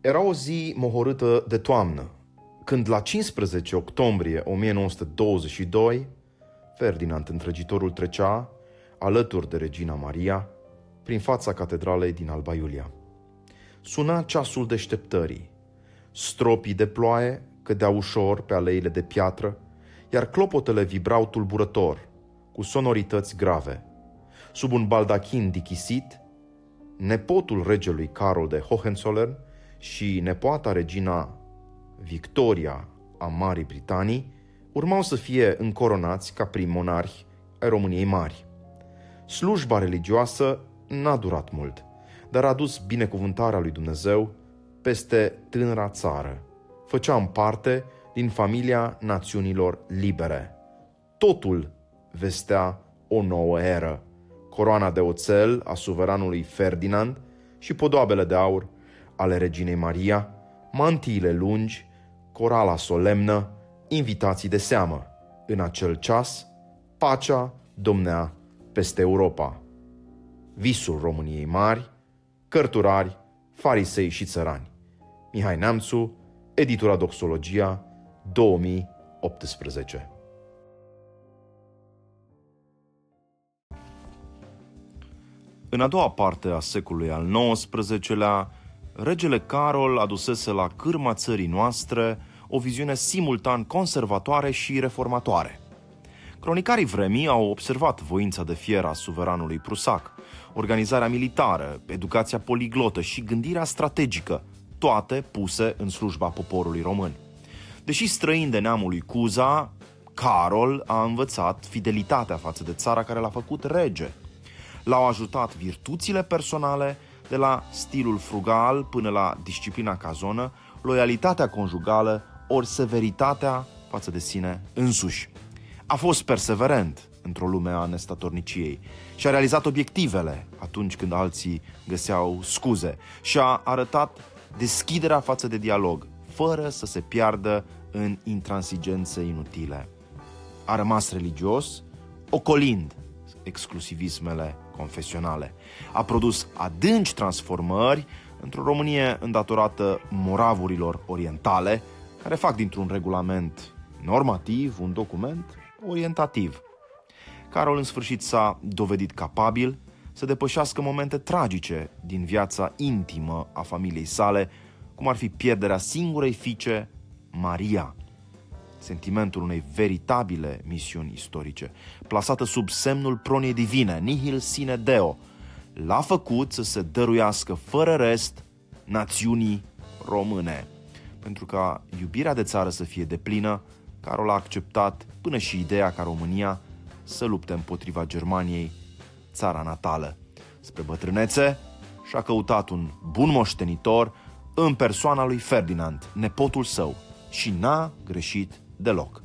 Era o zi mohorâtă de toamnă, când la 15 octombrie 1922, Ferdinand Întregitorul trecea, alături de Regina Maria, prin fața catedralei din Alba Iulia. Suna ceasul deșteptării. Stropii de ploaie cădeau ușor pe aleile de piatră, iar clopotele vibrau tulburător, cu sonorități grave. Sub un baldachin dichisit, nepotul regelui Carol de Hohenzollern și nepoata regina Victoria a Marii Britanii urmau să fie încoronați ca prim monarhi ai României Mari. Slujba religioasă n-a durat mult, dar a dus binecuvântarea lui Dumnezeu peste tânăra țară. Făceam parte din familia națiunilor libere. Totul vestea o nouă eră. Coroana de oțel a suveranului Ferdinand și podoabele de aur ale reginei Maria, mantiile lungi, corala solemnă, invitații de seamă. În acel ceas, pacea domnea peste Europa. Visul României mari, cărturari, farisei și țărani. Mihai Neamțu, editura Doxologia, 2018. În a doua parte a secolului al XIX-lea, regele Carol adusese la cârma țării noastre o viziune simultan conservatoare și reformatoare. Cronicarii vremii au observat voința de fier a suveranului prusac, organizarea militară, educația poliglotă și gândirea strategică, toate puse în slujba poporului român. Deși străin de neamul lui Cuza, Carol a învățat fidelitatea față de țara care l-a făcut rege. L-au ajutat virtuțile personale, de la stilul frugal până la disciplina cazonă, loialitatea conjugală, ori severitatea față de sine însuși. A fost perseverent într-o lume a nestatorniciei și a realizat obiectivele atunci când alții găseau scuze și a arătat deschiderea față de dialog, fără să se piardă în intransigențe inutile. A rămas religios, ocolind exclusivismele confesionale. A produs adânci transformări într-o Românie îndatorată moravurilor orientale, care fac dintr-un regulament normativ un document orientativ. Carol în sfârșit s-a dovedit capabil să depășească momente tragice din viața intimă a familiei sale, cum ar fi pierderea singurei fiice, Maria, sentimentul unei veritabile misiuni istorice, plasată sub semnul proniei divine, nihil sine deo, l-a făcut să se dăruiască fără rest națiunii române. Pentru ca iubirea de țară să fie deplină, Carol a acceptat până și ideea ca România să lupte împotriva Germaniei, țara natală. Spre bătrânețe și-a căutat un bun moștenitor în persoana lui Ferdinand, nepotul său, și n-a greșit deloc.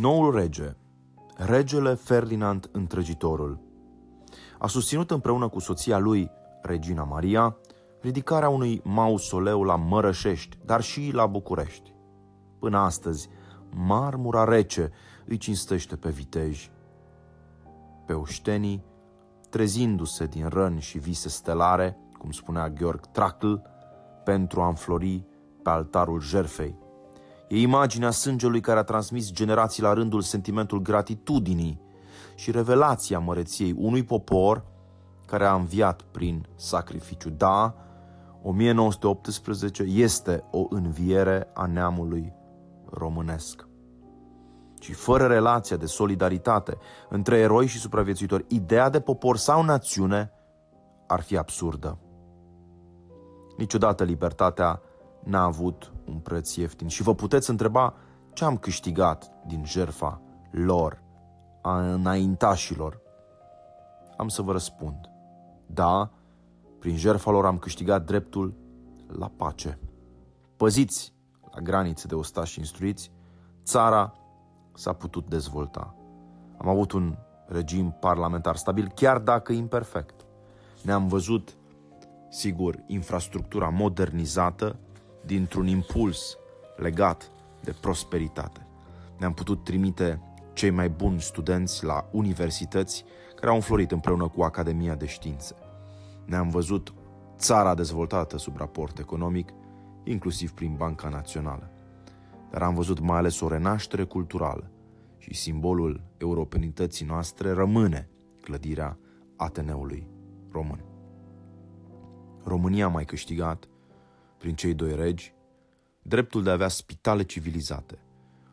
Noul rege, regele Ferdinand Întregitorul, a susținut împreună cu soția lui, Regina Maria, ridicarea unui mausoleu la Mărășești, dar și la București. Până astăzi, marmura rece îi cinstește pe viteji, pe oștenii trezindu-se din răni și vise stelare, cum spunea Georg Trakl, pentru a înflori pe altarul jerfei. E imaginea sângelui care a transmis generații la rândul sentimentul gratitudinii și revelația măreției unui popor care a înviat prin sacrificiu. Da, 1918 este o înviere a neamului românesc ci fără relația de solidaritate între eroi și supraviețuitori, ideea de popor sau națiune ar fi absurdă. Niciodată libertatea n-a avut un preț ieftin și vă puteți întreba ce am câștigat din jerfa lor, a înaintașilor. Am să vă răspund. Da, prin jerfa lor am câștigat dreptul la pace. Păziți la granițe de ostași instruiți, țara s-a putut dezvolta. Am avut un regim parlamentar stabil, chiar dacă imperfect. Ne-am văzut, sigur, infrastructura modernizată dintr-un impuls legat de prosperitate. Ne-am putut trimite cei mai buni studenți la universități care au înflorit împreună cu Academia de Științe. Ne-am văzut țara dezvoltată sub raport economic, inclusiv prin Banca Națională. Dar am văzut mai ales o renaștere culturală și simbolul europenității noastre rămâne clădirea Ateneului Român. România a mai câștigat, prin cei doi regi, dreptul de a avea spitale civilizate,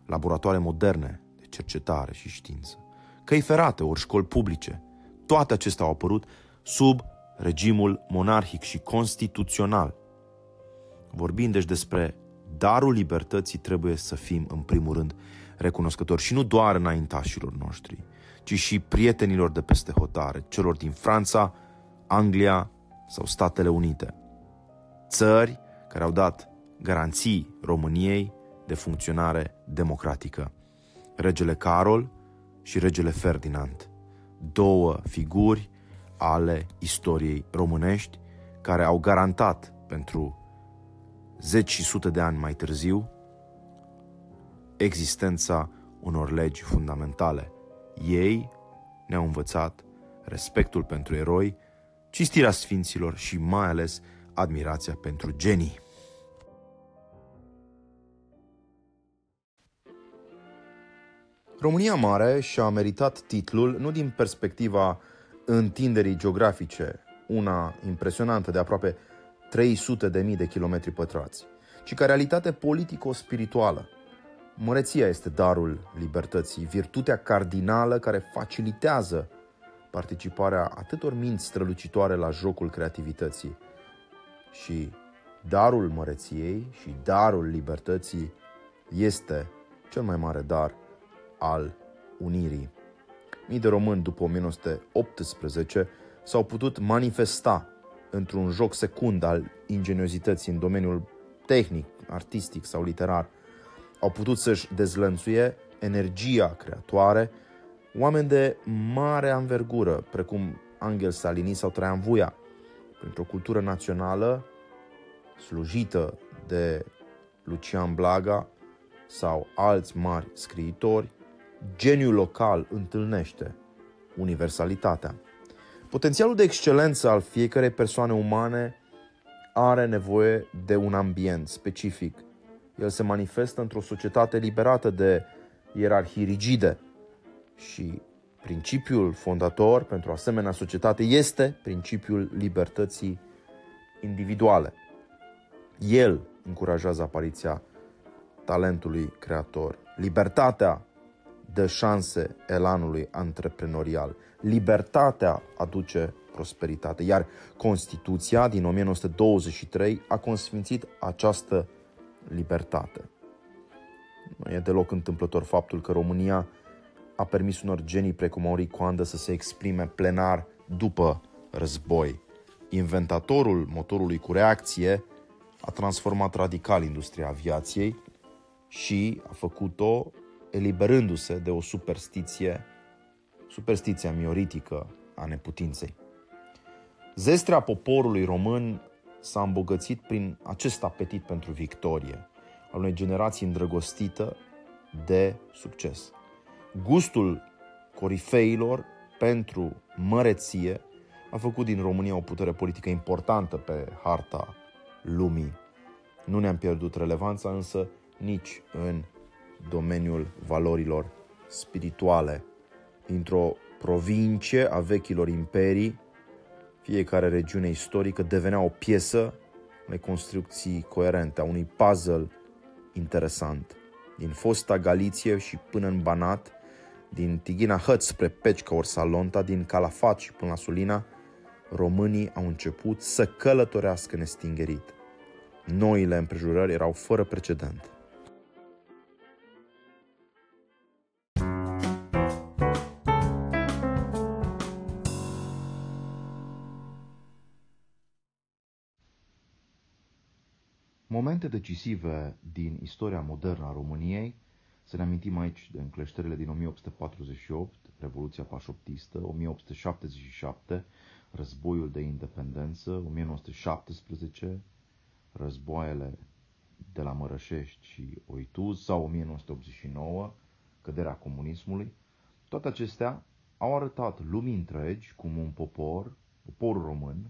laboratoare moderne de cercetare și știință, căi ferate ori școli publice. Toate acestea au apărut sub regimul monarhic și constituțional. Vorbind deci despre darul libertății, trebuie să fim, în primul rând, recunoscători și nu doar înaintașilor noștri, ci și prietenilor de peste hotare, celor din Franța, Anglia sau Statele Unite. Țări care au dat garanții României de funcționare democratică. Regele Carol și regele Ferdinand, două figuri ale istoriei românești care au garantat pentru zeci și sute de ani mai târziu existența unor legi fundamentale. Ei ne-au învățat respectul pentru eroi, cistirea sfinților și mai ales admirația pentru genii. România Mare și-a meritat titlul nu din perspectiva întinderii geografice, una impresionantă de aproape 300 de mii de kilometri pătrați, ci ca realitate politico-spirituală. Măreția este darul libertății, virtutea cardinală care facilitează participarea atâtor minți strălucitoare la jocul creativității. Și darul măreției și darul libertății este cel mai mare dar al unirii. Mii de români după 1918 s-au putut manifesta într-un joc secund al ingeniozității în domeniul tehnic, artistic sau literar. Au putut să-și dezlănțuie energia creatoare oameni de mare anvergură, precum Angel Salini sau Traian Vuia, printr-o cultură națională slujită de Lucian Blaga sau alți mari scriitori, geniul local întâlnește universalitatea. Potențialul de excelență al fiecarei persoane umane are nevoie de un ambient specific. El se manifestă într-o societate liberată de ierarhii rigide și principiul fondator pentru asemenea societate este principiul libertății individuale. El încurajează apariția talentului creator. Libertatea dă șanse elanului antreprenorial. Libertatea aduce prosperitate, iar Constituția din 1923 a consfințit această libertate. Nu e deloc întâmplător faptul că România a permis unor genii precum Henri Coandă să se exprime plenar după război. Inventatorul motorului cu reacție a transformat radical industria aviației și a făcut-o eliberându-se de o superstiție, superstiția mioritică a neputinței. Zestrea poporului român s-a îmbogățit prin acest apetit pentru victorie, al unei generații îndrăgostită de succes. Gustul corifeilor pentru măreție a făcut din România o putere politică importantă pe harta lumii. Nu ne-am pierdut relevanța însă nici în domeniul valorilor spirituale. Dintr-o provincie a vechilor imperii, fiecare regiune istorică devenea o piesă unei construcții coerente, a unui puzzle interesant. Din fosta Galiție și până în Banat, din Tighina Hăt spre Pecica ori Salonta, din Calafat și până la Sulina, românii au început să călătorească nestingerit. Noile împrejurări erau fără precedent. Momente decisive din istoria modernă a României, să ne amintim aici de încleștările din 1848, Revoluția Pașoptistă, 1877, Războiul de Independență, 1917, războaiele de la Mărășești și Oituz sau 1989, căderea comunismului, Toate acestea au arătat lumii întregi cum un popor, poporul român,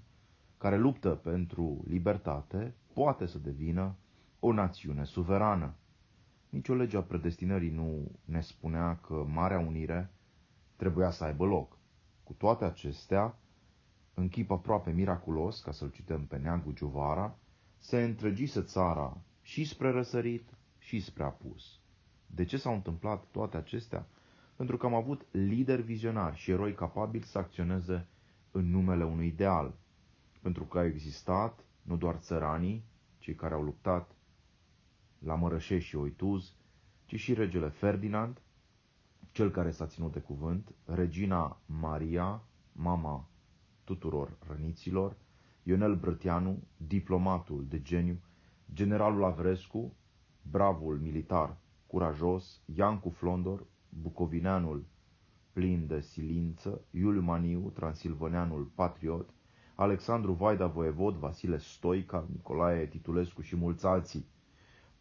care luptă pentru libertate, poate să devină o națiune suverană. Nici o lege a predestinării nu ne spunea că Marea Unire trebuia să aibă loc. Cu toate acestea, în chip aproape miraculos, ca să-l cităm pe Neagu Giovara, se întregise țara și spre răsărit și spre apus. De ce s-au întâmplat toate acestea? Pentru că am avut lideri vizionari și eroi capabili să acționeze în numele unui ideal. Pentru că au existat nu doar țăranii, cei care au luptat la Mărășești și Oituz, ci și regele Ferdinand, cel care s-a ținut de cuvânt, regina Maria, mama tuturor răniților, Ionel Brătianu, diplomatul de geniu, generalul Avrescu, bravul militar curajos, Iancu Flondor, bucovineanul plin de silință, Iuliu Maniu, transilvaneanul patriot, Alexandru Vaida Voievod, Vasile Stoica, Nicolae Titulescu și mulți alții.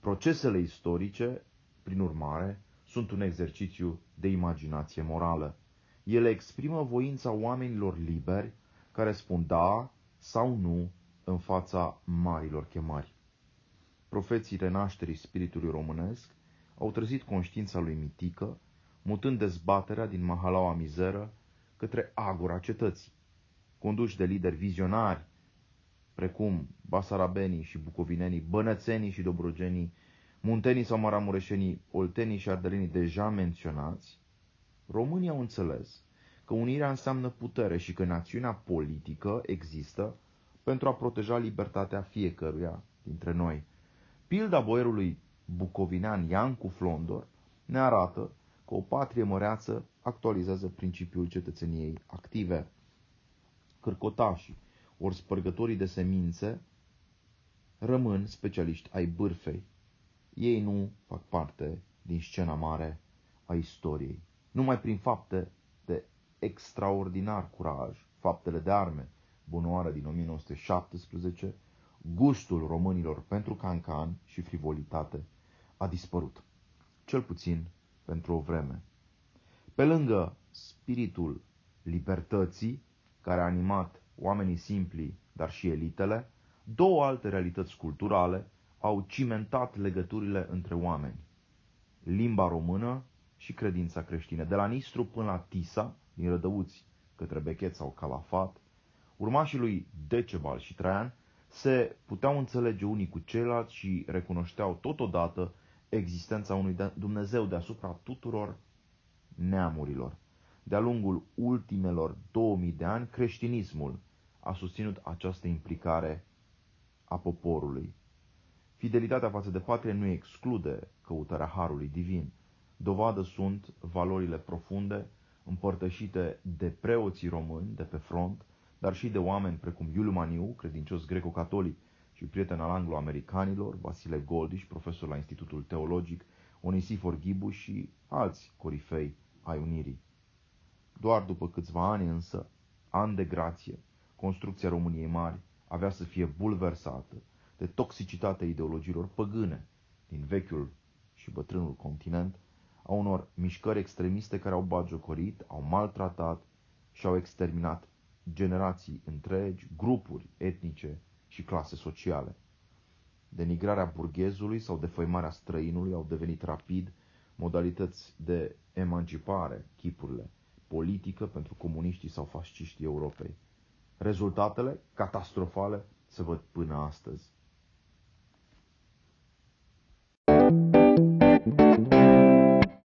Procesele istorice, prin urmare, sunt un exercițiu de imaginație morală. Ele exprimă voința oamenilor liberi care spun da sau nu în fața marilor chemări. Profeții renașterii spiritului românesc au trezit conștiința lui Mitică, mutând dezbaterea din mahalaua mizeră către agora cetății. Conduși de lideri vizionari, precum basarabenii și bucovinenii, bănățenii și dobrogenii, muntenii sau maramureșenii, oltenii și ardelenii deja menționați, românii au înțeles că unirea înseamnă putere și că națiunea politică există pentru a proteja libertatea fiecăruia dintre noi. Pilda boierului bucovinean Iancu Flondor ne arată că o patrie măreață actualizează principiul cetățeniei active. Cârcotașii, ori spărgătorii de semințe, rămân specialiști ai bârfei. Ei nu fac parte din scena mare a istoriei. Numai prin fapte de extraordinar curaj, faptele de arme, bunoară din 1917, gustul românilor pentru cancan și frivolitate a dispărut, cel puțin pentru o vreme. Pe lângă spiritul libertății, care a animat oamenii simpli, dar și elitele, două alte realități culturale au cimentat legăturile între oameni. Limba română și credința creștină. De la Nistru până la Tisa, din Rădăuți către Bechet sau Calafat, urmașii lui Decebal și Traian se puteau înțelege unii cu ceilalți și recunoșteau totodată existența unui Dumnezeu deasupra tuturor neamurilor. De-a lungul ultimelor 2000 de ani, creștinismul a susținut această implicare a poporului. Fidelitatea față de patrie nu exclude căutarea harului divin. Dovadă sunt valorile profunde împărtășite de preoții români de pe front, dar și de oameni precum Iuliu Maniu, credincios greco-catolic și prieten al anglo-americanilor, Vasile Goldiș, profesor la Institutul Teologic, Onisifor Ghibuș și alți corifei ai Unirii. Doar după câțiva ani însă, ani de grație, construcția României Mari avea să fie bulversată de toxicitatea ideologiilor păgâne din vechiul și bătrânul continent, a unor mișcări extremiste care au bagiocorit, au maltratat și au exterminat generații întregi, grupuri etnice și clase sociale. Denigrarea burghezului sau defăimarea străinului au devenit rapid modalități de emancipare, chipurile, politică pentru comuniștii sau fasciștii Europei. Rezultatele, catastrofale, se văd până astăzi.